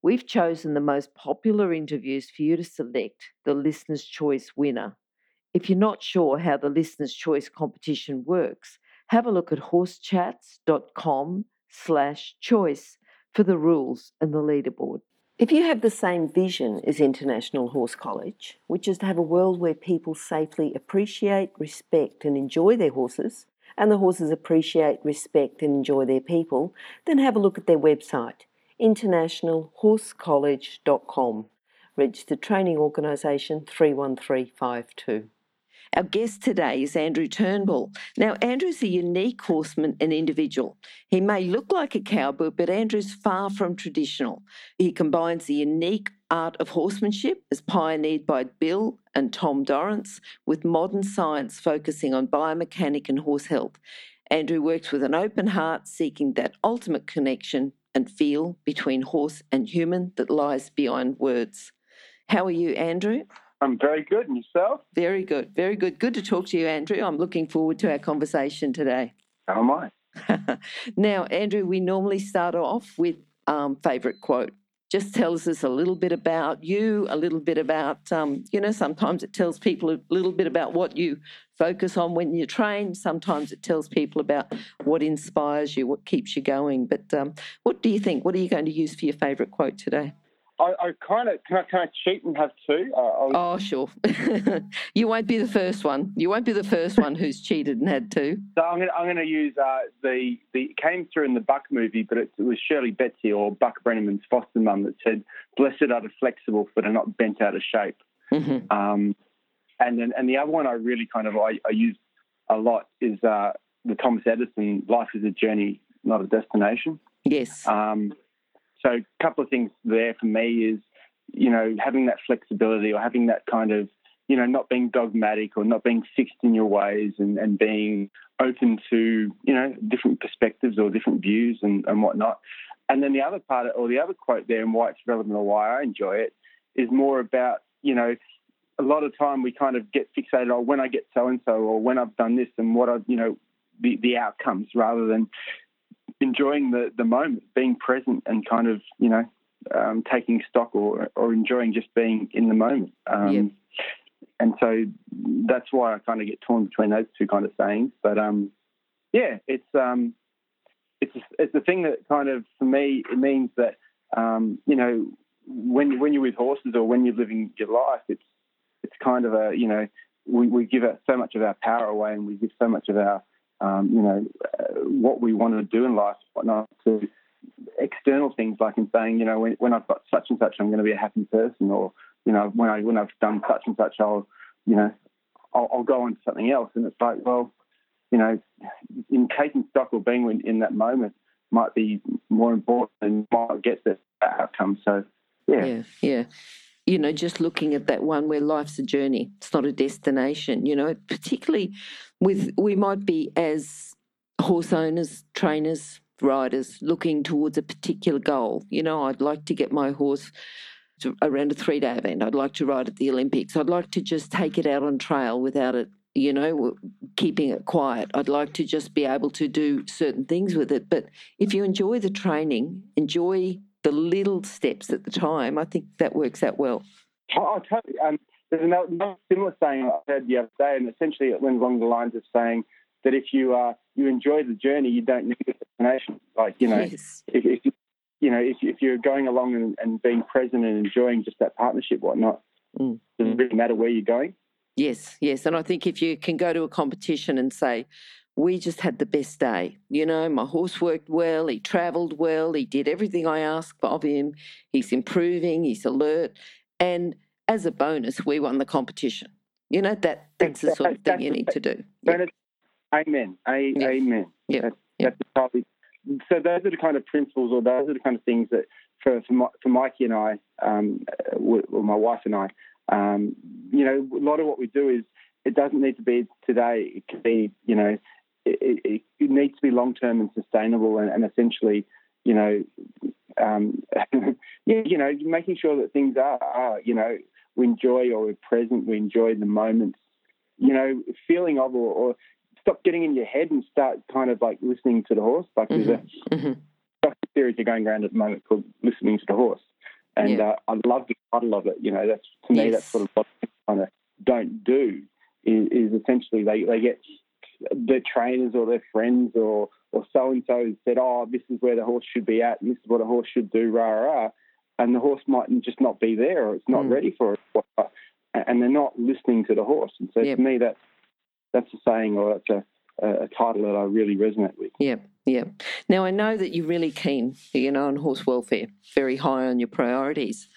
We've chosen the most popular interviews for you to select the Listener's Choice winner. If you're not sure how the Listener's Choice competition works, have a look at horsechats.com slash choice for the rules and the leaderboard. If you have the same vision as International Horse College, which is to have a world where people safely appreciate, respect, and enjoy their horses, and the horses appreciate, respect, and enjoy their people, then have a look at their website, internationalhorsecollege.com, registered training organisation 31352. Our guest today is Andrew Turnbull. Now, Andrew's a unique horseman and individual. He may look like a cowboy, but Andrew's far from traditional. He combines the unique art of horsemanship as pioneered by Bill and Tom Dorrance with modern science focusing on biomechanic and horse health. Andrew works with an open heart, seeking that ultimate connection and feel between horse and human that lies beyond words. How are you, Andrew? I'm very good. And yourself? Very good. Very good. Good to talk to you, Andrew. I'm looking forward to our conversation today. How am I? now, Andrew, we normally start off with um, favourite quote. Just tells us a little bit about you, a little bit about, um, you know, sometimes it tells people a little bit about what you focus on when you train. Sometimes it tells people about what inspires you, what keeps you going. But um, what do you think? What are you going to use for your favourite quote today? I, I kind of can I, can I cheat and have two? Uh, oh, sure. you won't be the first one. You won't be the first one who's cheated and had two. So I'm going to I'm to use uh, the the it came through in the Buck movie, but it, it was Shirley Betsy or Buck Brannaman's foster mum that said, "Blessed are the flexible, for they're not bent out of shape." Mm-hmm. Um, and then and the other one I really kind of I, I use a lot is uh, the Thomas Edison "Life is a journey, not a destination." Yes. Um, so a couple of things there for me is, you know, having that flexibility or having that kind of, you know, not being dogmatic or not being fixed in your ways and, and being open to, you know, different perspectives or different views and, and whatnot. And then the other part, or the other quote there and why it's relevant or why I enjoy it is more about, you know, a lot of time we kind of get fixated on when I get so and so or when I've done this and what I've, you know, the, the outcomes rather than enjoying the, the moment, being present and kind of, you know, um, taking stock or, or enjoying just being in the moment. Um, yep. And so that's why I kind of get torn between those two kind of sayings. But um, yeah, it's um, it's it's the thing that kind of for me it means that um, you know when when you're with horses or when you're living your life, it's it's kind of a you know we, we give so much of our power away and we give so much of our um, you know, uh, what we want to do in life, whatnot, to external things like in saying, you know, when, when I've got such and such, I'm going to be a happy person, or you know, when I when I've done such and such, I'll, you know, I'll, I'll go on to something else. And it's like, well, you know, in taking stock or being in, in that moment might be more important and might get the outcome. So, yeah, yeah, yeah you know, just looking at that one where life's a journey, it's not a destination, you know, particularly with, we might be as horse owners, trainers, riders looking towards a particular goal. You know, I'd like to get my horse to, around a three day event. I'd like to ride at the Olympics. I'd like to just take it out on trail without it, you know, keeping it quiet. I'd like to just be able to do certain things with it. But if you enjoy the training, enjoy the little steps at the time, I think that works out well. Oh, totally. Um, there's another, similar saying I heard the other day, and essentially it went along the lines of saying that if you uh, you enjoy the journey, you don't need a destination. Like you know, yes. if, if, you know if, if you're going along and, and, being present and enjoying just that partnership, whatnot, mm. doesn't really matter where you're going. Yes, yes, and I think if you can go to a competition and say, we just had the best day. You know, my horse worked well, he travelled well, he did everything I asked of him, he's improving, he's alert. And as a bonus, we won the competition. You know, that that's the sort of thing you need to do. Amen. A- yeah. Amen. Yeah. That's, that's probably, so those are the kind of principles or those are the kind of things that, for for, for Mikey and I, um, or my wife and I, um, you know, a lot of what we do is it doesn't need to be today. It can be, you know, it, it, it needs to be long term and sustainable, and, and essentially, you know, um, you know, making sure that things are, are, you know, we enjoy or we're present, we enjoy the moments, you know, feeling of or, or stop getting in your head and start kind of like listening to the horse. Like mm-hmm. there's a mm-hmm. series you're going around at the moment called Listening to the Horse. And yeah. uh, I love the title of it. You know, that's to yes. me, that's sort of what kind of don't do is, is essentially they, they get their trainers or their friends or or so and so said, oh, this is where the horse should be at, and this is what a horse should do, rah rah, and the horse might just not be there or it's not mm. ready for it, and they're not listening to the horse. And so yep. to me, that's that's a saying or that's a, a title that I really resonate with. Yeah, yeah. Now I know that you're really keen, you know, on horse welfare, very high on your priorities.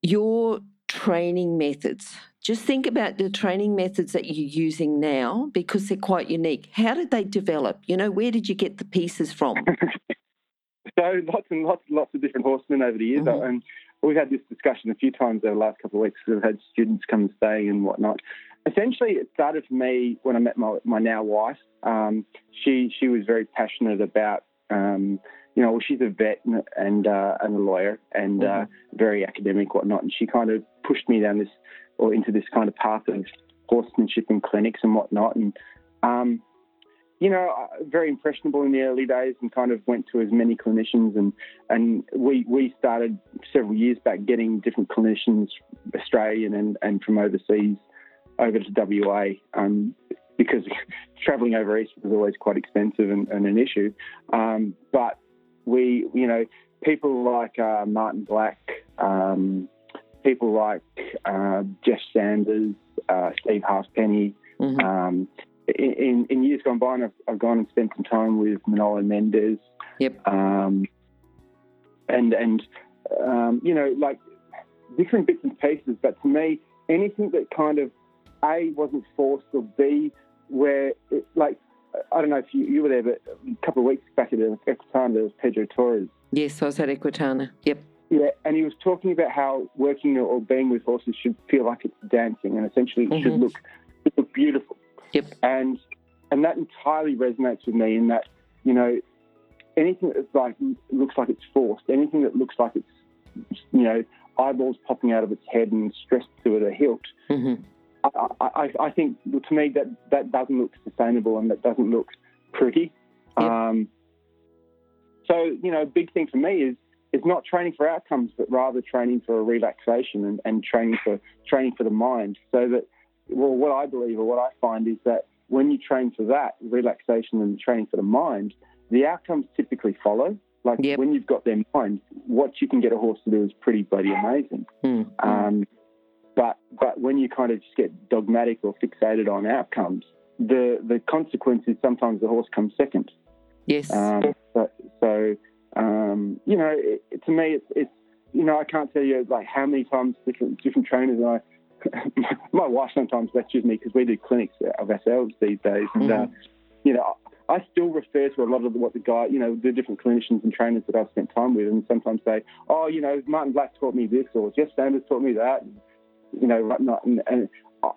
Your training methods just think about the training methods that you're using now because they're quite unique. How did they develop? You know, where did you get the pieces from? so lots and lots and lots of different horsemen over the years. Mm-hmm. And we've had this discussion a few times over the last couple of weeks. We've had students come and stay and whatnot. Essentially, it started for me when I met my, my now wife. Um, she she was very passionate about um, you know, well, she's a vet and and, uh, and a lawyer and uh, mm-hmm. uh, very academic, whatnot. And she kind of pushed me down this or into this kind of path of horsemanship and clinics and whatnot. And, um, you know, very impressionable in the early days and kind of went to as many clinicians. And, and we, we started several years back getting different clinicians, Australian and, and from overseas, over to WA. Um, because travelling over east was always quite expensive and, and an issue. Um, but we, you know, people like uh, Martin Black, um, people like uh, Jeff Sanders, uh, Steve Halfpenny. Mm-hmm. Um, in, in, years gone by, I've, I've, gone and spent some time with Manolo Mendez. Yep. Um, and and um, you know, like different bits and pieces. But to me, anything that kind of a wasn't forced or b where it, like I don't know if you, you were there, but a couple of weeks back at Equitana, there was Pedro Torres. Yes, I was at Equitana. Yep. Yeah, and he was talking about how working or being with horses should feel like it's dancing, and essentially it mm-hmm. should look should look beautiful. Yep. And and that entirely resonates with me in that you know anything that like looks like it's forced, anything that looks like it's you know eyeballs popping out of its head and stressed to it a hilt. Mm-hmm. I, I, I, think to me that that doesn't look sustainable and that doesn't look pretty. Yep. Um, so you know, big thing for me is is not training for outcomes, but rather training for a relaxation and, and training for training for the mind. So that, well, what I believe or what I find is that when you train for that relaxation and training for the mind, the outcomes typically follow. Like yep. when you've got their mind, what you can get a horse to do is pretty bloody amazing. Mm. Um, but but when you kind of just get dogmatic or fixated on outcomes, the the consequence is sometimes the horse comes second. Yes. Um, so, so um, you know, it, it, to me, it's, it's, you know, I can't tell you like how many times different different trainers and I. my wife sometimes lectures me because we do clinics of ourselves these days, and mm-hmm. uh, you know, I still refer to a lot of what the guy, you know, the different clinicians and trainers that I've spent time with, and sometimes say, "Oh, you know, Martin Black taught me this," or Jeff Sanders taught me that, and, you know, whatnot. And, and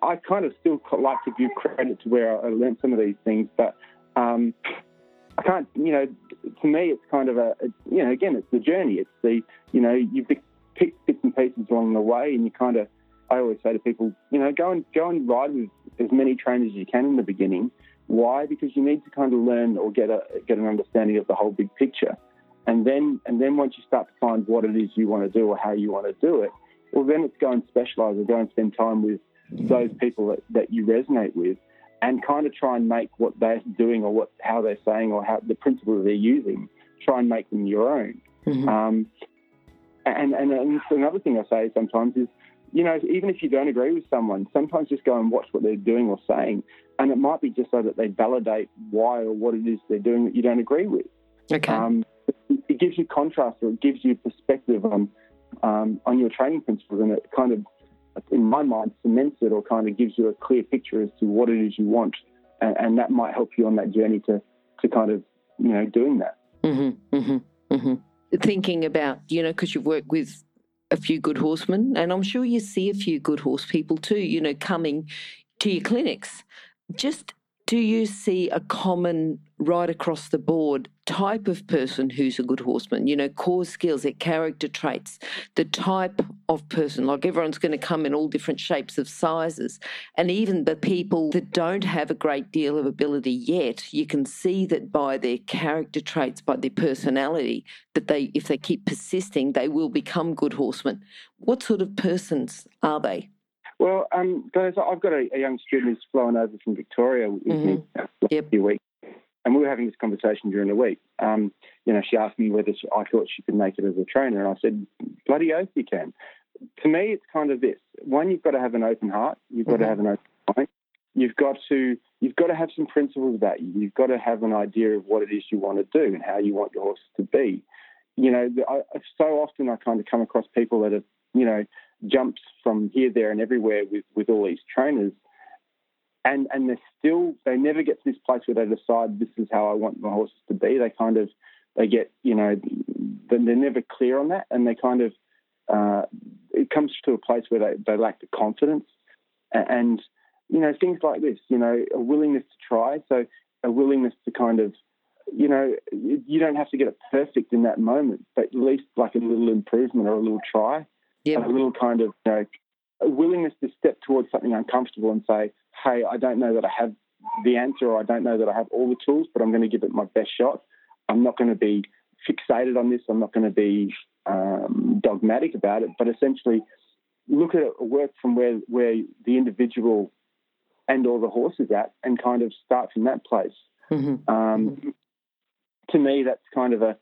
I kind of still like to give credit to where I learned some of these things, but um, I can't, you know, to me, it's kind of a, a, you know, again, it's the journey. It's the, you know, you pick, pick bits and pieces along the way, and you kind of, I always say to people, you know, go and go and ride with as many trainers as you can in the beginning. Why? Because you need to kind of learn or get a get an understanding of the whole big picture, and then and then once you start to find what it is you want to do or how you want to do it, well, then it's go and specialise or go and spend time with those people that, that you resonate with and kind of try and make what they're doing or what how they're saying or how the principles they're using, try and make them your own. Mm-hmm. Um, and, and, and another thing I say sometimes is, you know, even if you don't agree with someone, sometimes just go and watch what they're doing or saying, and it might be just so that they validate why or what it is they're doing that you don't agree with. Okay. Um, it, gives you contrast or it gives you perspective on um, on your training principles, and it kind of in my mind, cements it or kind of gives you a clear picture as to what it is you want. And, and that might help you on that journey to, to kind of, you know, doing that. Mm-hmm, mm-hmm, mm-hmm. thinking about, you know, because you've worked with a few good horsemen, and I'm sure you see a few good horse people too, you know, coming to your clinics. Just do you see a common right across the board type of person who's a good horseman you know core skills their character traits the type of person. Like everyone's going to come in all different shapes of sizes. And even the people that don't have a great deal of ability yet you can see that by their character traits by their personality that they if they keep persisting they will become good horsemen. What sort of persons are they? Well, um, I've got a, a, young student who's flown over from Victoria with mm-hmm. me yep. few weeks, and we were having this conversation during the week. Um, you know, she asked me whether she, I thought she could make it as a trainer, and I said, "Bloody oath, you can." To me, it's kind of this: one, you've got to have an open heart, you've got mm-hmm. to have an open mind, you've got to you've got to have some principles about you, you've got to have an idea of what it is you want to do and how you want your horse to be. You know, I, so often I kind of come across people that have, you know, jumps from here, there, and everywhere with with all these trainers and and they're still they never get to this place where they decide this is how I want my horses to be. They kind of they get you know they're never clear on that, and they kind of uh, it comes to a place where they, they lack the confidence and you know things like this. You know a willingness to try, so a willingness to kind of you know you don't have to get it perfect in that moment, but at least like a little improvement or a little try, a little kind of you know a willingness to step towards something uncomfortable and say, hey, I don't know that I have the answer or I don't know that I have all the tools, but I'm going to give it my best shot. I'm not going to be fixated on this. I'm not going to be um, dogmatic about it, but essentially look at it, work from where, where the individual and or the horse is at and kind of start from that place. Mm-hmm. Um, to me, that's kind of a,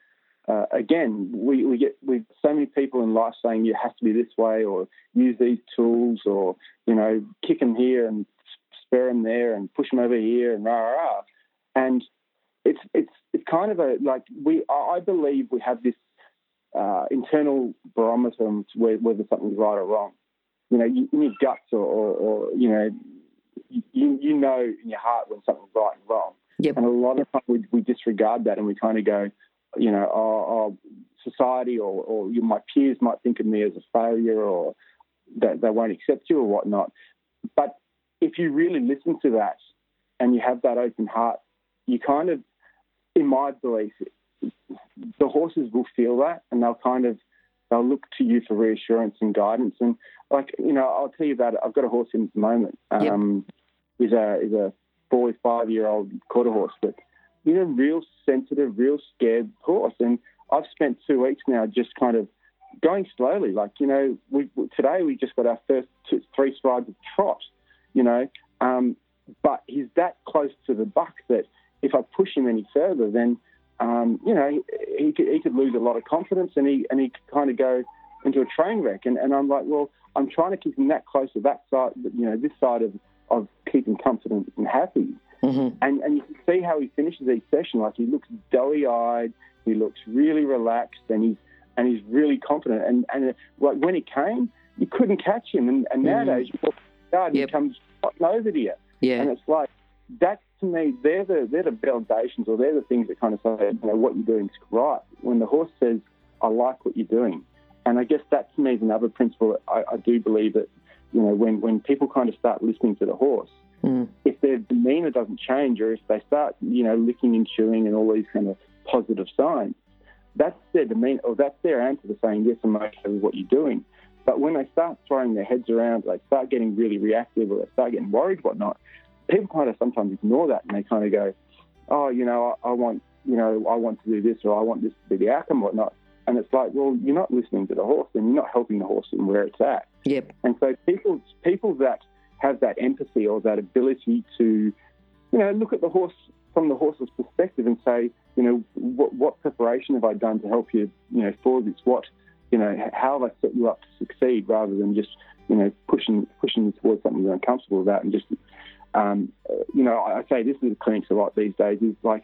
uh, again, we, we get we so many people in life saying you have to be this way or use these tools or you know kick them here and spur them there and push them over here and rah rah, rah. and it's it's it's kind of a like we I believe we have this uh, internal barometer whether something's right or wrong. You know, you, in your guts or, or, or you know, you you know in your heart when something's right and wrong. Yep. And a lot of times we, we disregard that and we kind of go, you know, oh, oh society or, or you, my peers might think of me as a failure or that they won't accept you or whatnot. But if you really listen to that and you have that open heart, you kind of, in my belief, the horses will feel that and they'll kind of they'll look to you for reassurance and guidance. And like you know, I'll tell you about it. I've got a horse in at the moment. Um, yep. He's a he's a four five year old quarter horse, but you know, real sensitive, real scared horse. And I've spent two weeks now just kind of going slowly. Like, you know, we today we just got our first two, three strides of trot, you know, um, but he's that close to the buck that if I push him any further, then, um, you know, he, he, could, he could lose a lot of confidence and he, and he could kind of go into a train wreck. And, and I'm like, well, I'm trying to keep him that close to that side, you know, this side of, of keeping confident and happy. Mm-hmm. And, and you can see how he finishes each session. Like he looks doughy eyed, he looks really relaxed, and he's and he's really confident. And and like when he came, you couldn't catch him. And, and mm-hmm. nowadays, you walk yep. he comes over to you. Yeah. And it's like that to me. They're the they're the validations, or they're the things that kind of say, you know, what you're doing is right. When the horse says, "I like what you're doing," and I guess that to me is another principle. I, I do believe that you know when when people kind of start listening to the horse Mm. If their demeanour doesn't change, or if they start, you know, licking and chewing and all these kind of positive signs, that's their demeanour, or that's their answer to saying yes, I'm okay with what you're doing. But when they start throwing their heads around, they start getting really reactive, or they start getting worried, whatnot, people kind of sometimes ignore that and they kind of go, "Oh, you know, I, I want, you know, I want to do this, or I want this to be the outcome, whatnot." And it's like, well, you're not listening to the horse, and you're not helping the horse in where it's at. Yep. And so people, people that have that empathy or that ability to, you know, look at the horse from the horse's perspective and say, you know, what, what preparation have I done to help you, you know, for this? What, you know, how have I set you up to succeed rather than just, you know, pushing pushing you towards something you're uncomfortable about and just, um, you know, I say this is the clinics a lot these days is like,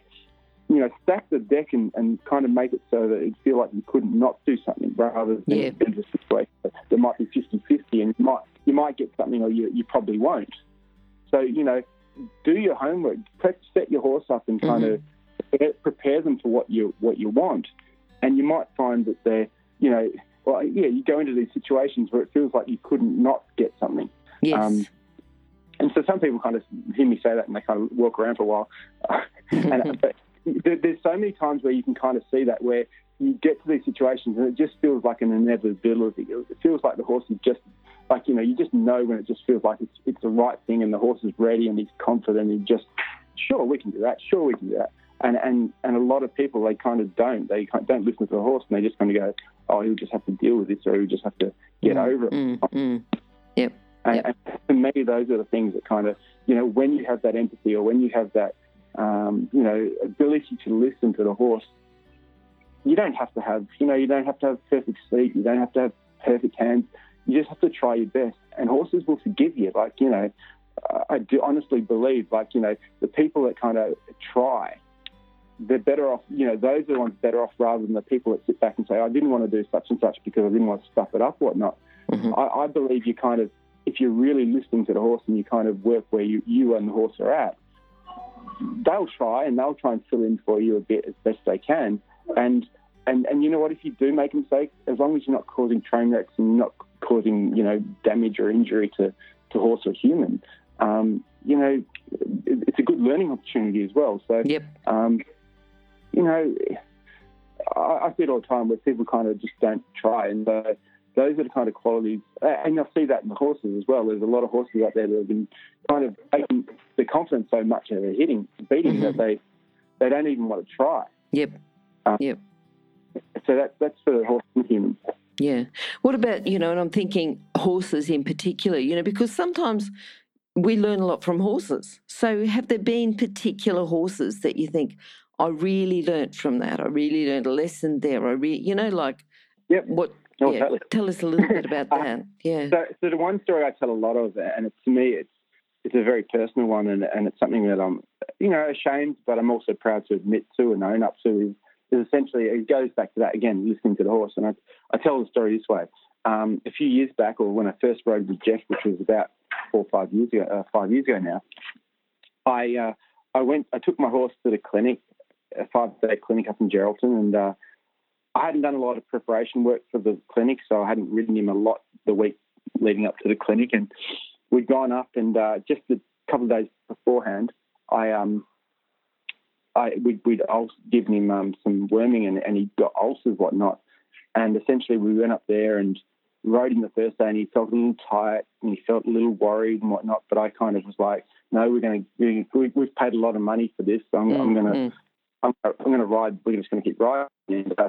you know, stack the deck and, and kind of make it so that it feel like you couldn't not do something rather than yeah. in a situation that might be 50-50 and you might you might get something or you, you probably won't. So, you know, do your homework, set your horse up and kind mm-hmm. of prepare them for what you what you want. and you might find that they're, you know, well, yeah, you go into these situations where it feels like you couldn't not get something. Yes. Um, and so some people kind of hear me say that and they kind of walk around for a while. and, but there's so many times where you can kind of see that where you get to these situations and it just feels like an inevitability. It feels like the horse is just like you know you just know when it just feels like it's it's the right thing and the horse is ready and he's confident and he just sure we can do that, sure we can do that. And and and a lot of people they kind of don't they don't listen to the horse and they just kind of go oh he'll just have to deal with this or he'll just have to get mm, over it. Mm, mm. Yep. And, yep. and for me those are the things that kind of you know when you have that empathy or when you have that um, you know ability to listen to the horse you don't have to have, you know, you don't have to have perfect seat, you don't have to have perfect hands. You just have to try your best, and horses will forgive you. Like, you know, I do honestly believe, like, you know, the people that kind of try, they're better off. You know, those are the ones better off rather than the people that sit back and say, "I didn't want to do such and such because I didn't want to stuff it up, whatnot." Mm-hmm. I, I believe you kind of, if you're really listening to the horse and you kind of work where you, you and the horse are at, they'll try and they'll try and fill in for you a bit as best they can. And and and you know what? If you do make a mistake, as long as you're not causing train wrecks and not causing you know damage or injury to to horse or human, um, you know, it's a good learning opportunity as well. So, yep. um, you know, I, I, see it all the time where people kind of just don't try, and uh, those are the kind of qualities, and I see that in the horses as well. There's a lot of horses out there that have been kind of taking the confidence so much that they're hitting, beating mm-hmm. that they they don't even want to try. Yep. Um, yep. So that, that's for and humans. Yeah. What about, you know, and I'm thinking horses in particular, you know, because sometimes we learn a lot from horses. So have there been particular horses that you think, I really learnt from that. I really learned a lesson there. I really, you know, like, yep. what? Oh, yeah, totally. Tell us a little bit about that. Yeah. So, so the one story I tell a lot of, and it's, to me, it's it's a very personal one, and, and it's something that I'm, you know, ashamed, but I'm also proud to admit to and own up to. Is is essentially it goes back to that again, listening to the horse. And I, I tell the story this way: um, a few years back, or when I first rode with Jeff, which was about four or five years ago, uh, five years ago now, I uh, I went, I took my horse to the clinic, a five day clinic up in Geraldton, and uh, I hadn't done a lot of preparation work for the clinic, so I hadn't ridden him a lot the week leading up to the clinic, and we'd gone up, and uh, just a couple of days beforehand, I um I, we'd, we'd given him um, some worming and, and he got ulcers, whatnot. And essentially, we went up there and rode him the first day, and he felt a little tight and he felt a little worried and whatnot. But I kind of was like, no, we're going to, we, we've paid a lot of money for this, so I'm, mm, I'm going to, mm. I'm, I'm going to ride. We're just going to keep riding. And, uh,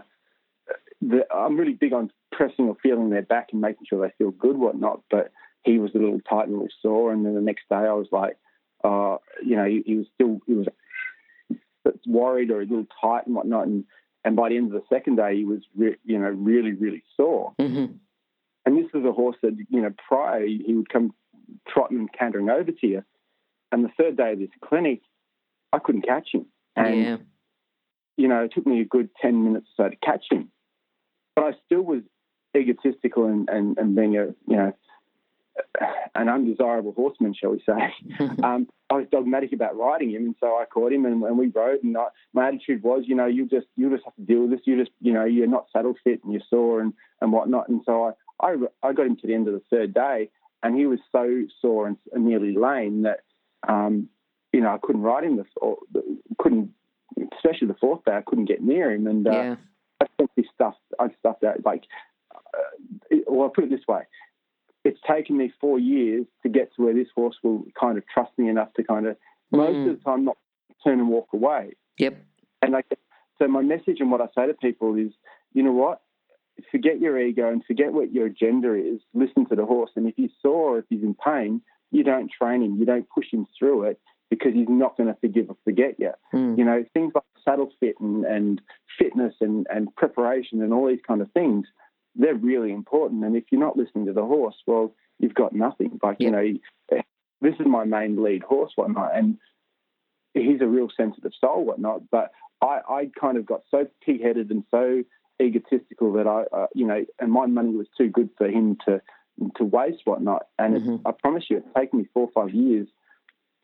the, I'm really big on pressing or feeling their back and making sure they feel good, whatnot. But he was a little tight and a little sore, and then the next day I was like, uh, you know, he, he was still he was worried or a little tight and whatnot. And, and by the end of the second day, he was, re- you know, really, really sore. Mm-hmm. And this was a horse that, you know, prior he would come trotting and cantering over to you. And the third day of this clinic, I couldn't catch him. And, yeah. You know, it took me a good 10 minutes or so to catch him. But I still was egotistical and, and, and being a, you know, an undesirable horseman, shall we say. um, I was dogmatic about riding him, and so I caught him, and, and we rode. And I, my attitude was, you know, you just you just have to deal with this. You just, you know, you're not saddle fit, and you're sore, and and whatnot. And so I, I, I got him to the end of the third day, and he was so sore and, and nearly lame that, um, you know, I couldn't ride him. The, or, couldn't, especially the fourth day, I couldn't get near him, and uh, yeah. I simply stuffed. I stuffed out like. Uh, well, I'll put it this way: it's taken me four years to get to where this horse will kind of trust me enough to kind of mm. most of the time not turn and walk away. Yep. And like, so my message and what I say to people is, you know what? Forget your ego and forget what your agenda is. Listen to the horse, and if he's sore or if he's in pain, you don't train him. You don't push him through it because he's not going to forgive or forget you. Mm. You know, things like saddle fit and, and fitness and, and preparation and all these kind of things they're really important. And if you're not listening to the horse, well, you've got nothing. Like, you know, this is my main lead horse, whatnot, and he's a real sensitive soul, whatnot. But I, I kind of got so pig headed and so egotistical that I, uh, you know, and my money was too good for him to to waste, whatnot. And mm-hmm. I promise you, it's taken me four or five years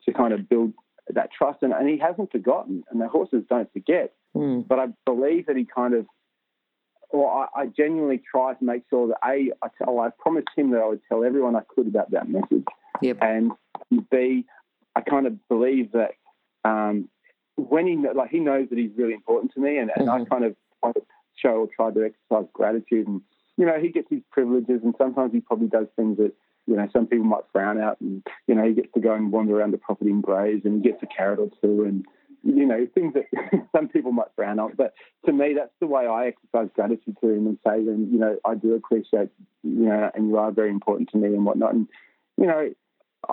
to kind of build that trust. And, and he hasn't forgotten, and the horses don't forget. Mm. But I believe that he kind of or I, I genuinely try to make sure that a I tell I promised him that I would tell everyone I could about that message, Yep. and b I kind of believe that um, when he like he knows that he's really important to me, and, and I Mhm. kind of try to show or try to exercise gratitude, and you know he gets his privileges, and sometimes he probably does things that you know some people might frown at, and you know he gets to go and wander around the property and graze, and he gets a carrot or two, and you know things that some people might frown on, but to me that's the way I exercise gratitude to him and say, then you know I do appreciate you know, and you are very important to me and whatnot, and you know.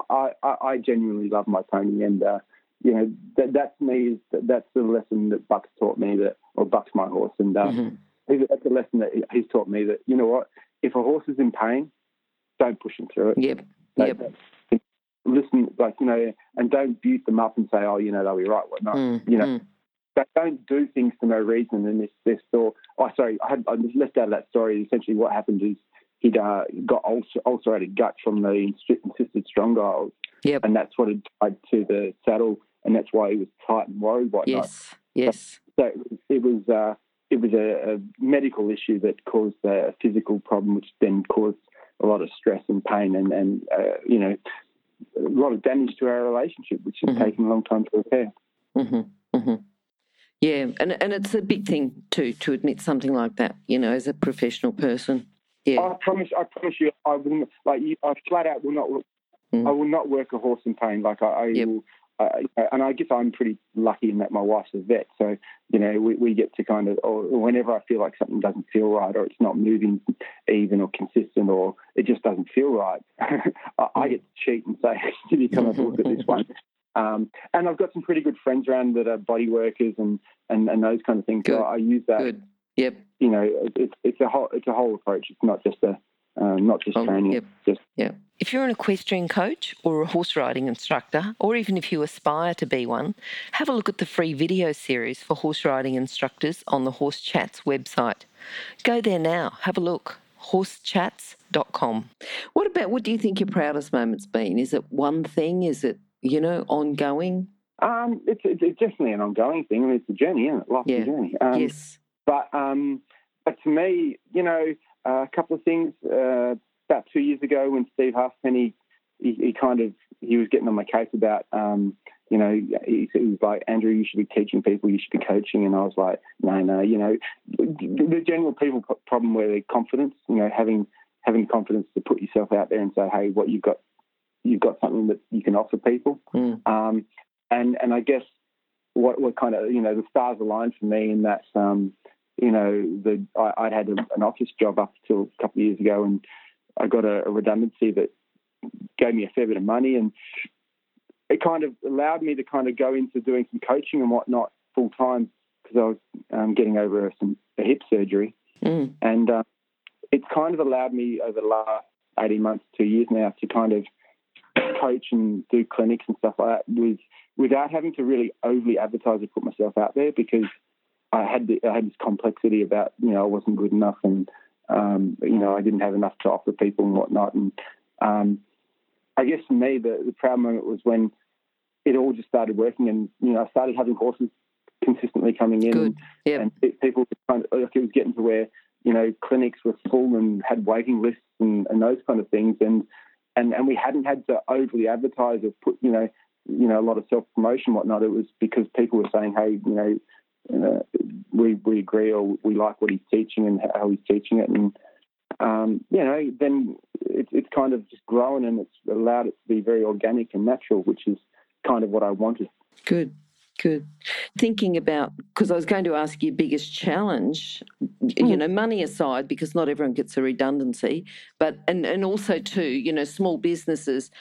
I, I, I genuinely love my pony, and uh, you know that that to me is that's the lesson that Buck's taught me that, or Buck's my horse, and uh, Mhm. that's the lesson that he's taught me that you know what, if a horse is in pain, don't push him through it. Yep. Don't- Yep. Listen, like you know, and don't beat them up and say, oh, you know, they'll be right, whatnot. Mm, You know, mm. But don't do things for no reason. And this, this store, oh, sorry, I, had, I left out of that story. Essentially, what happened is he'd uh, got ulcer, ulcerated gut from the insisted strong guiles, Yep. and that's what had tied to the saddle, and that's why he was tight and worried, whatnot. Yes. Yes. So it was uh, it was a, a medical issue that caused a physical problem, which then caused a lot of stress and pain, and and uh, you know a lot of damage to our relationship, which has Mhm. taken a long time to repair. hmm hmm Yeah, and and it's a big thing too to admit something like that. You know, as a professional person. Yeah. I promise, I promise you, I will like you, I flat out will not. Mm. I will not work a horse in pain. Like I, I Yep. will. Uh, and I guess I'm pretty lucky in that my wife's a vet, so you know we, we get to kind of, or whenever I feel like something doesn't feel right, or it's not moving even or consistent, or it just doesn't feel right, I, I get to cheat and say, "Can you come and look at this one?" Um, and I've got some pretty good friends around that are body workers and and, and those kind of things. Good. So I use that. Good. Yep. You know, it, it's it's a whole it's a whole approach. It's not just a um, not just Oh, training. yep. Just Yeah. If you're an equestrian coach or a horse riding instructor, or even if you aspire to be one, have a look at the free video series for horse riding instructors on the Horse Chats website. Go there now, have a look. horsechats.com. What about what do you think your proudest moment's been? Is it one thing? Is it, you know, ongoing? Um, it's, it's, it's definitely an ongoing thing. I mean, it's a journey, isn't it? Life's Yeah. a journey. Um, yes. But um, but to me, you know, a couple of things. Uh, about two years ago, when Steve Halfpenny, he, he kind of he was getting on my case about, um, you know, he, he was like, Andrew, you should be teaching people, you should be coaching, and I was like, no, no, you know, the the general people problem where their confidence, you know, having having confidence to put yourself out there and say, hey, what you've got, you've got something that you can offer people. Mm. Um, and and I guess what what kind of you know the stars aligned for me in that um, you know the I, I'd had a, an office job up until a couple of years ago, and I got a, a redundancy that gave me a fair bit of money, and it kind of allowed me to kind of go into doing some coaching and whatnot full time because I was um, getting over some a hip surgery, Mm. and uh, it's kind of allowed me over the last eighteen months, two years now, to kind of coach and do clinics and stuff like that with without having to really overly advertise or put myself out there because I had the, I had this complexity about you know I wasn't good enough and um, you know I didn't have enough to offer people and whatnot and um, I guess for me the, the proud moment was when it all just started working and you know I started having horses consistently coming in Good. Yep. and pe- people kind of, like it was getting to where you know clinics were full and had waiting lists and, and those kind of things and and and we hadn't had to overly advertise or put you know you know a lot of self promotion whatnot it was because people were saying hey you know uh, we we agree or we like what he's teaching and how he's teaching it and um, you know then it, it's kind of just grown and it's allowed it to be very organic and natural which is kind of what I wanted Good, good. Thinking about, because I was going to ask you biggest challenge, you know, money aside, because not everyone gets a redundancy, but, and, and also too, you know, small businesses,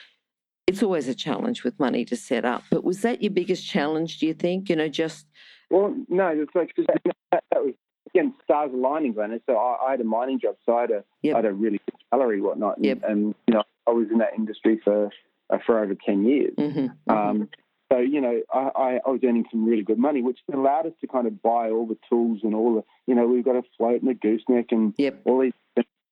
it's always a challenge with money to set up. But was that your biggest challenge, do you think? You know, just, Well, no, it's like 'cause that, that, that was again stars aligning, Glenn. So I, I had a mining job, so I had a, Yep. I had a really good salary, whatnot, and, Yep. and you know I was in that industry for uh, for over ten years. mhm, Um, so you know I, I, I was earning some really good money, which allowed us to kind of buy all the tools and all the you know we've got a float and a gooseneck and yep, all these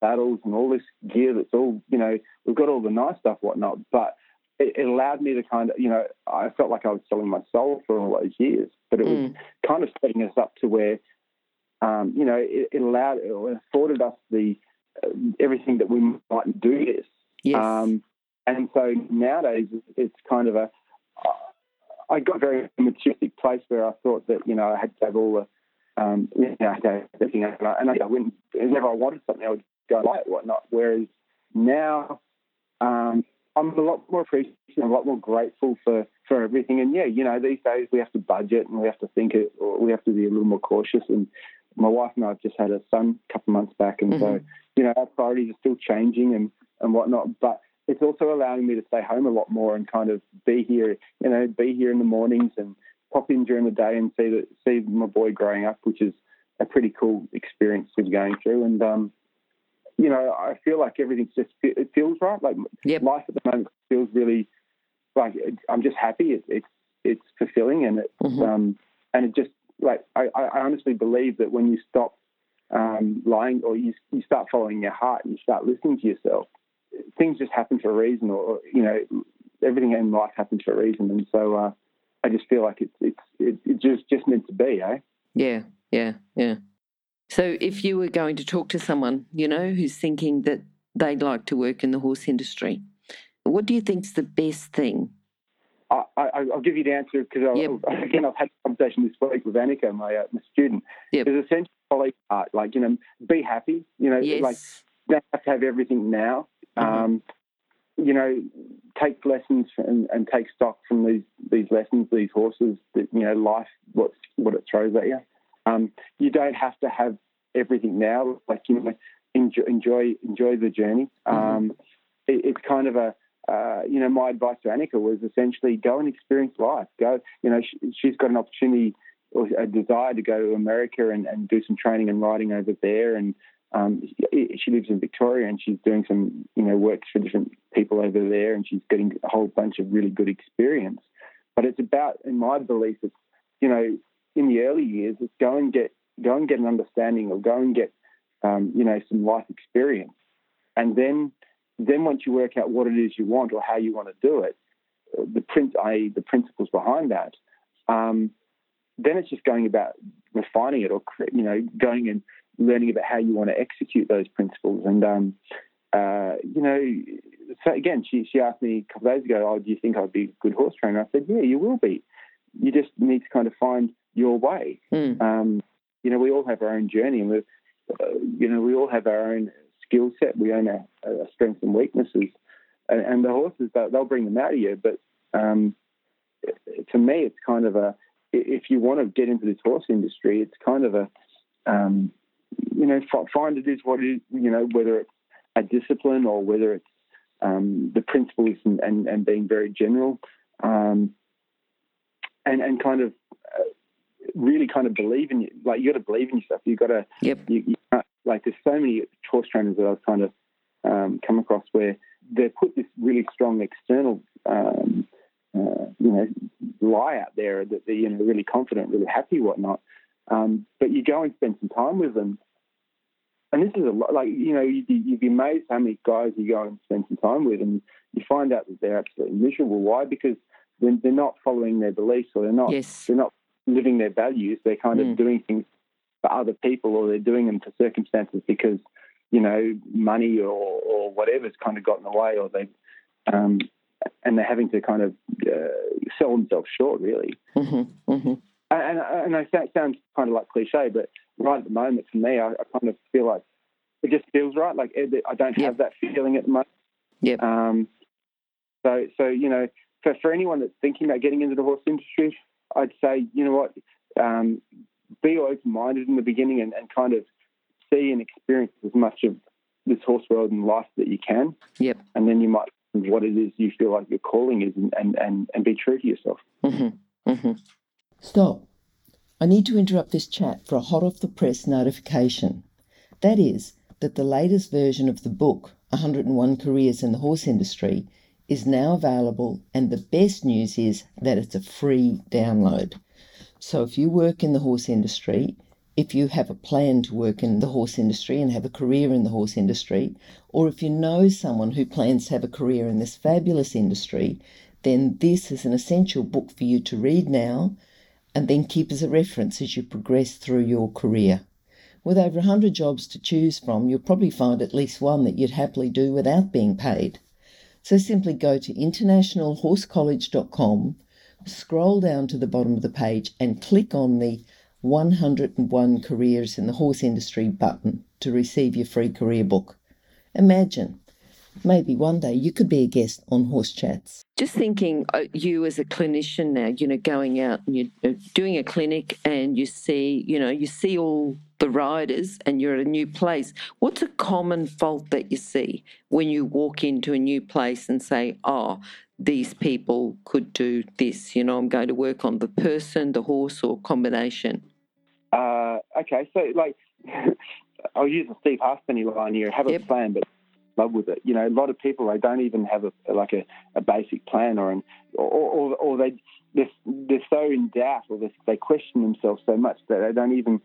saddles and all this gear that's all you know we've got all the nice stuff whatnot but it, it allowed me to kind of you know i felt like i was selling my soul for all those years but it was Mm. kind of setting us up to where um, you know, it, it, allowed or afforded us the uh, everything that we might do this. Yes. Um, and so nowadays, it's kind of a. I got very materialistic place where I thought that you know I had to have all the, um, you know, I had to have everything, and I, and I went whenever I wanted something, I would go buy it, whatnot. Whereas now, I'm a lot more appreciative, a lot more grateful for, for everything. And yeah, you know, these days we have to budget and we have to think it, or we have to be a little more cautious. And my wife and I have just had a son a couple of months back, and mm-hmm. so you know, our priorities are still changing and and whatnot. But it's also allowing me to stay home a lot more and kind of be here, you know, be here in the mornings and pop in during the day and see that see my boy growing up, which is a pretty cool experience to be going through. And um, you know, I feel like everything's just it feels right. Like yep. life at the moment feels really like I'm just happy. It, it's it's fulfilling and it's mm-hmm. um, and it just like I, I honestly believe that when you stop um, lying or you you start following your heart and you start listening to yourself, things just happen for a reason, or you know everything in life happens for a reason. And so uh, I just feel like it's it's it, it just just meant to be, eh? Yeah, yeah, yeah. So if you were going to talk to someone, you know, who's thinking that they'd like to work in the horse industry, what do you think's the best thing? I, will give you the answer because yep. again I've had a conversation this week with Annika, my, uh, my student. Yep. It's essentially follow art, like you know, be happy. You know, yes. like don't have to have everything now. Mm-hmm. Um, you know, take lessons and, and, take stock from these these lessons, these horses. That you know, life what what it throws at you. Um, you don't have to have everything now. Like you know, enjoy enjoy, enjoy the journey. Mm-hmm. Um, it, it's kind of a uh, you know, my advice to Annika was essentially go and experience life. Go, you know, she, has got an opportunity or a desire to go to America and, and do some training and riding over there. And um, she lives in Victoria and she's doing some, you know, works for different people over there and she's getting a whole bunch of really good experience. But it's about, in my belief, it's, you know, in the early years, it's go and get go and get an understanding or go and get um, you know some life experience, and then then once you work out what it is you want or how you want to do it, the print, i.e., the principles behind that, um, then it's just going about refining it or you know going and learning about how you want to execute those principles. And um, uh, you know, so again, she she asked me a couple of days ago, "Oh, do you think I'd be a good horse trainer?" I said, "Yeah, you will be. You just need to kind of find your way. Mm. Um, you know, we all have our own journey, and we, uh, you know, we all have our own skill set. We own our, our strengths and weaknesses, and, and the horses they'll bring them out of you. But um, to me, it's kind of a if you want to get into this horse industry, it's kind of a um, you know find it is what it is. You know, whether it's a discipline or whether it's um, the principles and, and, and, being very general, um, and and kind of uh, really kind of believe in you. Like you got to believe in yourself. You got to. Yep. You, you like there's so many horse trainers that I've kind of um, come across where they put this really strong external, um, uh, you know, lie out there that they're you know really confident, really happy, whatnot. Um, but you go and spend some time with them, and this is a lot. Like you know, you'd, you'd be amazed how many guys you go and spend some time with, and you find out that they're absolutely miserable. Why? Because they're, they're not following their beliefs, or they're not yes. they're not living their values. They're kind mm. of doing things for other people, or they're doing them for circumstances because you know money or or whatever's kind of got in the way, or they um, and they're having to kind of uh, sell themselves short, really. Mm-hmm, mm-hmm. And, and I that sounds kind of like cliche, but right at the moment, for me, I, I kind of feel like it just feels right. Like I don't have that feeling at the moment. Yeah. Um, so, so you know, for for anyone that's thinking about getting into the horse industry, I'd say, you know what, um, be open-minded in the beginning and, and kind of see and experience as much of this horse world and life that you can. Yep. And then you might what it is you feel like your calling is and, and, and, and be true to yourself. Mm-hmm. Mm-hmm. Stop. I need to interrupt this chat for a hot off the press notification. That is, that the latest version of the book, 101 Careers in the Horse Industry, is now available, and the best news is that it's a free download. So if you work in the horse industry, if you have a plan to work in the horse industry and have a career in the horse industry, or if you know someone who plans to have a career in this fabulous industry, then this is an essential book for you to read now and then keep as a reference as you progress through your career. With over 100 jobs to choose from, you'll probably find at least one that you'd happily do without being paid. So simply go to internationalhorsecollege.com, scroll down to the bottom of the page, and click on the 101 Careers in the Horse Industry button to receive your free career book. Imagine maybe one day you could be a guest on Horse Chats. Just thinking, uh, you as a clinician now, you know, going out and you're uh, doing a clinic and you see, you know, you see all the riders and you're at a new place. What's a common fault that you see when you walk into a new place and say, oh, these people could do this? You know, I'm going to work on the person, the horse, or combination. Uh, okay, so like, I'll use the Steve Halfpenny line here have a plan, but love with it. You know, a lot of people they don't even have a like a, a basic plan or an or, or, or they they're, they're so in doubt or they, they question themselves so much that they don't even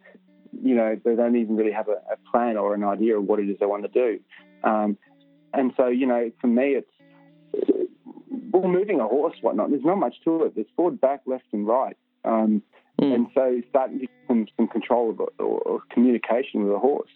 you know they don't even really have a, a plan or an idea of what it is they want to do. Um, and so you know, for me, it's well, moving a horse, whatnot. There's not much to it. There's forward, back, left, and right. Um, mm. And so starting to get some, some control of or, or communication with a horse.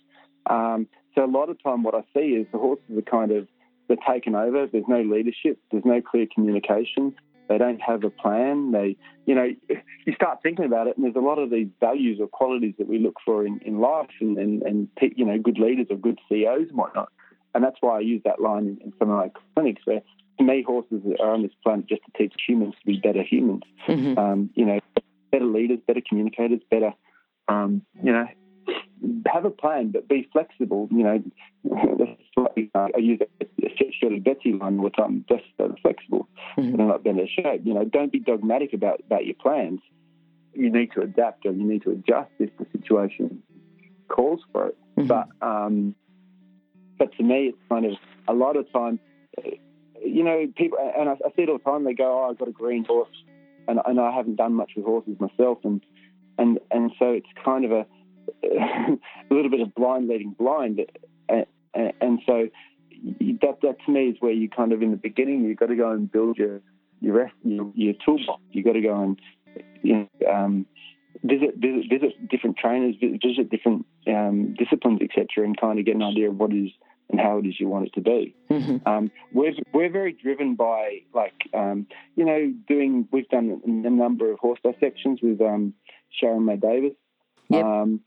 Um, so a lot of time, what I see is the horses are kind of they're taken over. There's no leadership. There's no clear communication. They don't have a plan. They, you know, you start thinking about it, and there's a lot of these values or qualities that we look for in, in life, and, and, and you know, good leaders or good CEOs and whatnot. And that's why I use that line in, some of my clinics, where to me, horses are on this planet just to teach humans to be better humans. Mm-hmm. Um, you know, better leaders, better communicators, better, um, you know, have a plan, but be flexible. You know, I use a Shirley Betsy line all the time, just flexible mm-hmm. and not better shape. You know, don't be dogmatic about, about your plans. You need to adapt or you need to adjust if the situation calls for it. Mm-hmm. But um, but to me, it's kind of a lot of time. You know, people, and I, I see it all the time. They go, "Oh, I've got a green horse," and, and I haven't done much with horses myself, and and and so it's kind of a a little bit of blind leading blind, and, and so that that to me is where you kind of in the beginning you've got to go and build your your your, your toolbox. You've got to go and you know, um, visit, visit visit different trainers, visit, visit different um, disciplines, etc., and kind of get an idea of what is and how it is you want it to be. Mm-hmm. Um, we're we're very driven by like um, you know doing. We've done a number of horse dissections with um, Sharon May Davis. Yep. Um,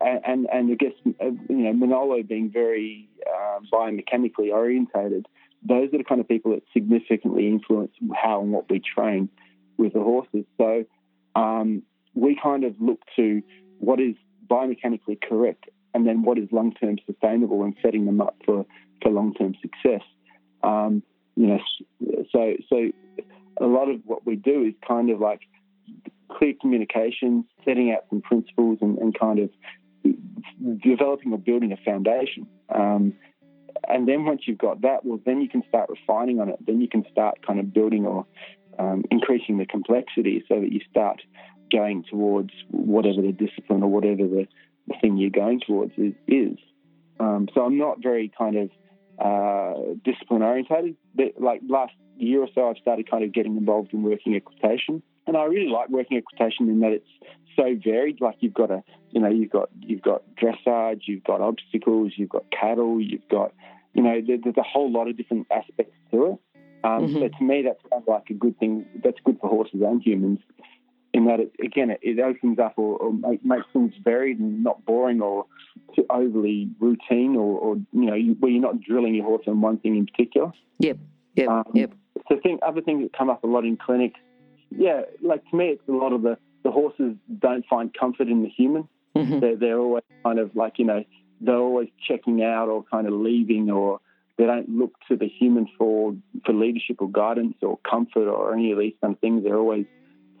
and and I guess uh, you know Manolo being very uh, biomechanically orientated, those are the kind of people that significantly influence how and what we train with the horses. So um, we kind of look to what is biomechanically correct, and then what is long term sustainable, and setting them up for for long term success. Um, you know, so so a lot of what we do is kind of like clear communications, setting out some principles, and, and kind of developing or building a foundation. Um, and then once you've got that, well, then you can start refining on it. Then you can start kind of building or um, increasing the complexity so that you start going towards whatever the discipline or whatever the, the thing you're going towards is. is. Um, so I'm not very kind of uh, discipline orientated. Like last year or so, I've started kind of getting involved in working equitation. And I really like working equitation in that it's so varied. Like you've got a, you know, you've got you've got dressage, you've got obstacles, you've got cattle, you've got, you know, there, there's a whole lot of different aspects to it. Um, mm-hmm. So to me, that sounds like a good thing. That's good for horses and humans. In that, it, again, it, it opens up or, or make, makes things varied and not boring or too overly routine, or, or you know, you, where you're not drilling your horse on one thing in particular. Yep. Yep. Um, yep. So, think other things that come up a lot in clinics. Yeah, like to me, it's a lot of the the horses don't find comfort in the human. Mm-hmm. They're, they're always kind of like, you know, they're always checking out or kind of leaving or they don't look to the human for, for leadership or guidance or comfort or any of these kind of things. They're always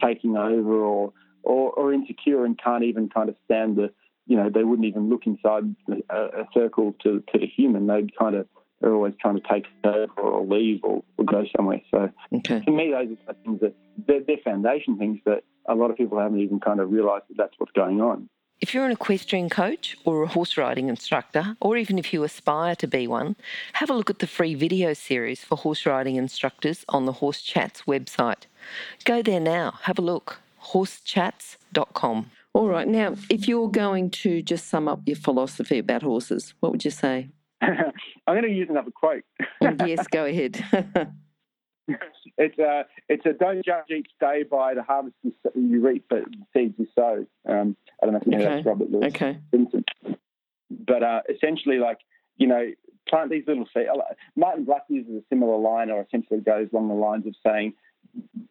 taking over or, or, or insecure and can't even kind of stand the, you know, they wouldn't even look inside a, a circle to, to the human. They'd kind of, they're always trying to take over or leave or, or go somewhere. So okay. to me, those are things that they're, they're foundation things that a lot of people haven't even kind of realised that that's what's going on. If you're an equestrian coach or a horse riding instructor, or even if you aspire to be one, have a look at the free video series for horse riding instructors on the Horse Chats website. Go there now, have a look, horsechats.com. All right. Now, if you're going to just sum up your philosophy about horses, what would you say? I'm going to use another quote. yes, go ahead. it's a uh, it's a don't judge each day by the harvest you reap, but the seeds you sow. Um, I don't know if you know okay. that's Robert Louis okay. Vincent. But uh, essentially, like you know, plant these little seeds. Martin Black uses a similar line, or essentially goes along the lines of saying,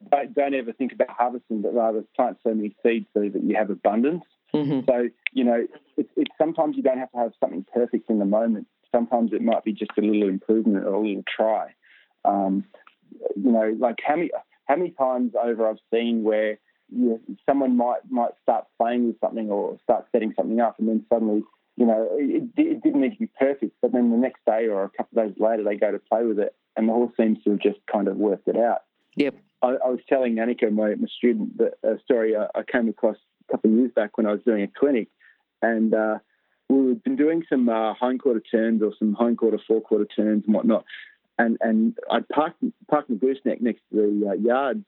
don't, don't ever think about harvesting, but rather plant so many seeds so that you have abundance. Mm-hmm. So you know, it's, it's sometimes you don't have to have something perfect in the moment. Sometimes it might be just a little improvement or a little try. Um, you know, like how many how many times over I've seen where you know, someone might might start playing with something or start setting something up, and then suddenly, you know, it, it didn't need to be perfect, but then the next day or a couple of days later, they go to play with it, and the horse seems to have just kind of worked it out. Yep. I, I was telling Annika, my, my student, that a story I, I, came across a couple of years back when I was doing a clinic, and uh, we've been doing some uh, hindquarter turns or some hindquarter forequarter turns and whatnot and and I'd parked parked my gooseneck next to the uh, yards,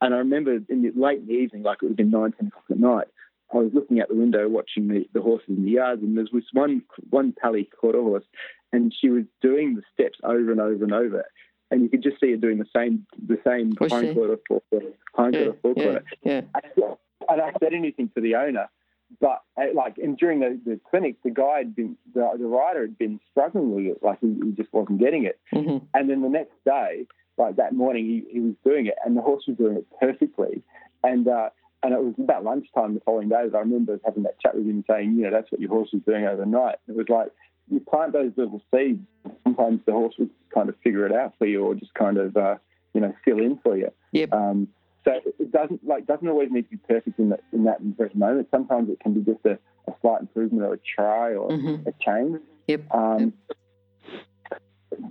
and I remember in the, late in the evening, like it would have been nine ten o'clock at night. I was looking out the window watching the, the horses in the yards, and there was one one pally quarter horse, and she was doing the steps over and over and over, and you could just see her doing the same the same hind quarter, four quarter, hind yeah, quarter, four quarter. Yeah, yeah. And I said anything to the owner, but uh, like, and during the, the clinic, the guy had been, the, the rider had been struggling with it, like he, he just wasn't getting it. Mm-hmm. And then the next day, like that morning, he, he was doing it, and the horse was doing it perfectly. And uh, and it was about lunchtime the following day that I remember having that chat with him, saying, you know, that's what your horse was doing overnight. It was like you plant those little seeds. Sometimes the horse would kind of figure it out for you, or just kind of, uh, you know, fill in for you. Yep. Um, so it doesn't like doesn't always need to be perfect in that in that very moment. Sometimes it can be just a, a slight improvement or a try or mm-hmm. a change. Yep. Um,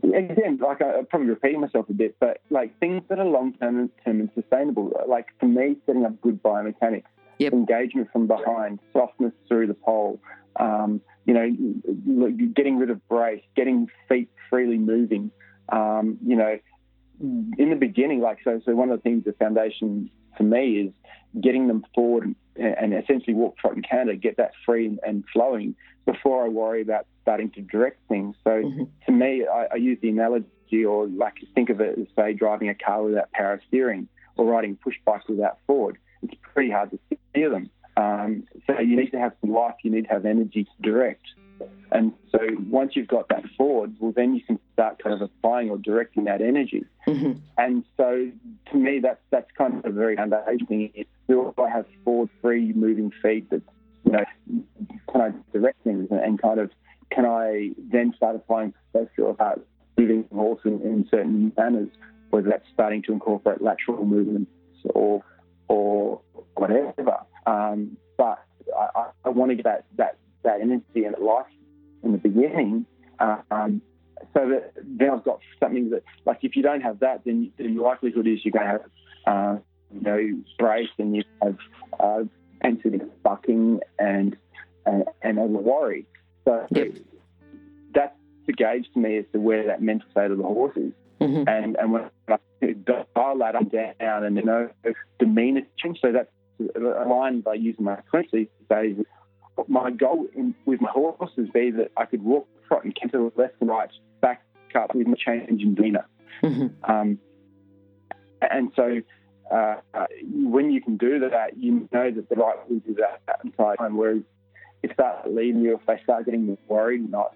yep. Again, like I, am probably repeating myself a bit, but like things that are long term and sustainable. Like for me, setting up good biomechanics, yep. engagement from behind, softness through the pole. Um, you know, getting rid of brace, getting feet freely moving. Um, you know, in the beginning, like so, so one of the things the foundation for me is getting them forward and, essentially walk trot and canter, get that free and, and, flowing before I worry about starting to direct things. So mm-hmm. to me, I, I, use the analogy or like think of it as say driving a car without power steering or riding push bikes without forward. It's pretty hard to steer them. Um, so you need to have some life, you need to have energy to direct. And so once you've got that forward, well, then you can start kind of applying or directing that energy. Mm-hmm. And so to me, that's that's kind of a very foundation thing. Do I have forward free moving feet that, you know, can I direct things and, kind of can I then start applying pressure about moving the horse in, in certain manners, whether that's starting to incorporate lateral movements or or whatever. Um, but I, I want to get that, that that energy and life in the beginning. Um, so that then I've got something that, like, if you don't have that, then the likelihood is you're going to have, uh, you know, brace and you have uh, propensity bucking and and, and a worry. So yep. that's the gauge to me as to where that mental state of the horse is. Mm-hmm. And and when I dial that up down and you know demeanor change, so that's a line by using my frequency days my goal in, with my horses be that I could walk, trot, and canter left and right, back up with no change in demeanour. Mm-hmm. Um, and so uh, when you can do that, you know that the right will do that that entire time. Whereas if that leading you, if they start getting worried, not,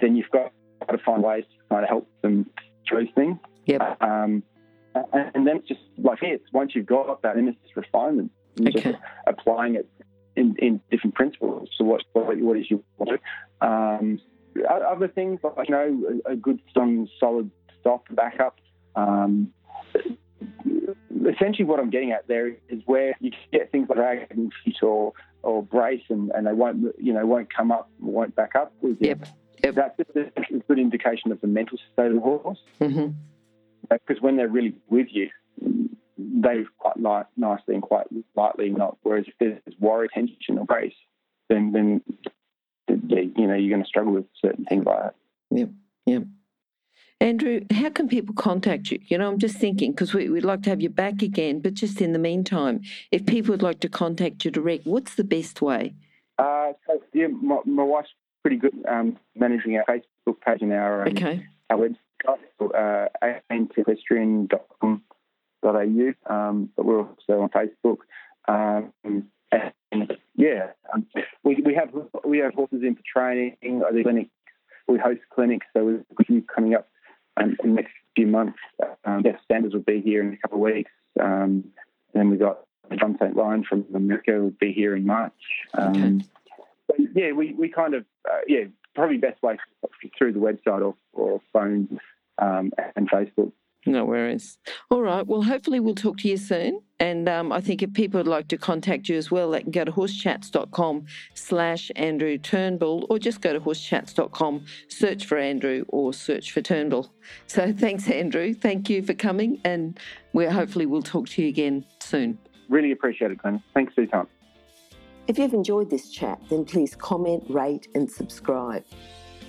then you've got to find ways to kind of help them through things. Yep. Um, and, and then it's just like it's Once you've got that, then it's just refinement. You're okay. just applying it in, in different principles. So what what, what is you want to? Um, other things like you know a, a good strong solid stock backup. Um, essentially, what I'm getting at there is where you get things like dragging feet or or brace and, and they won't you know won't come up won't back up with. Yep. Yep. That's a good indication of the mental state of the horse. Mm-hmm. Because when they're really with you, they quite light, nicely and quite lightly. Not whereas if there's worry, tension, or brace, then then yeah, you know you're going to struggle with certain things like that. Yeah, yep. Andrew, how can people contact you? You know, I'm just thinking because we, would like to have you back again, but just in the meantime, if people would like to contact you direct, what's the best way? Uh, so, yeah, my, my wife's pretty good um, managing our Facebook page and our, um, okay. our website, uh, antipedestrian.com.au, um, but we're also on Facebook. Um, and yeah, um, we, we have we have horses in for training. The clinics we host clinics, so we've a few coming up um, in the next few months. Um, Jeff Sanders will be here in a couple of weeks. Um, then we've got John St. Lyon from America will be here in March. Um, okay. yeah, we, we kind of, uh, yeah, probably best way through the website or, or phone um, and Facebook. No worries. All right. Well, hopefully we'll talk to you soon. And um, I think if people would like to contact you as well, they can go to horsechats.com slash Andrew Turnbull or just go to horsechats.com, search for Andrew or search for Turnbull. So thanks, Andrew. Thank you for coming. And we hopefully we'll talk to you again soon. Really appreciate it, Glenn. Thanks for your time. If you've enjoyed this chat, then please comment, rate, and subscribe.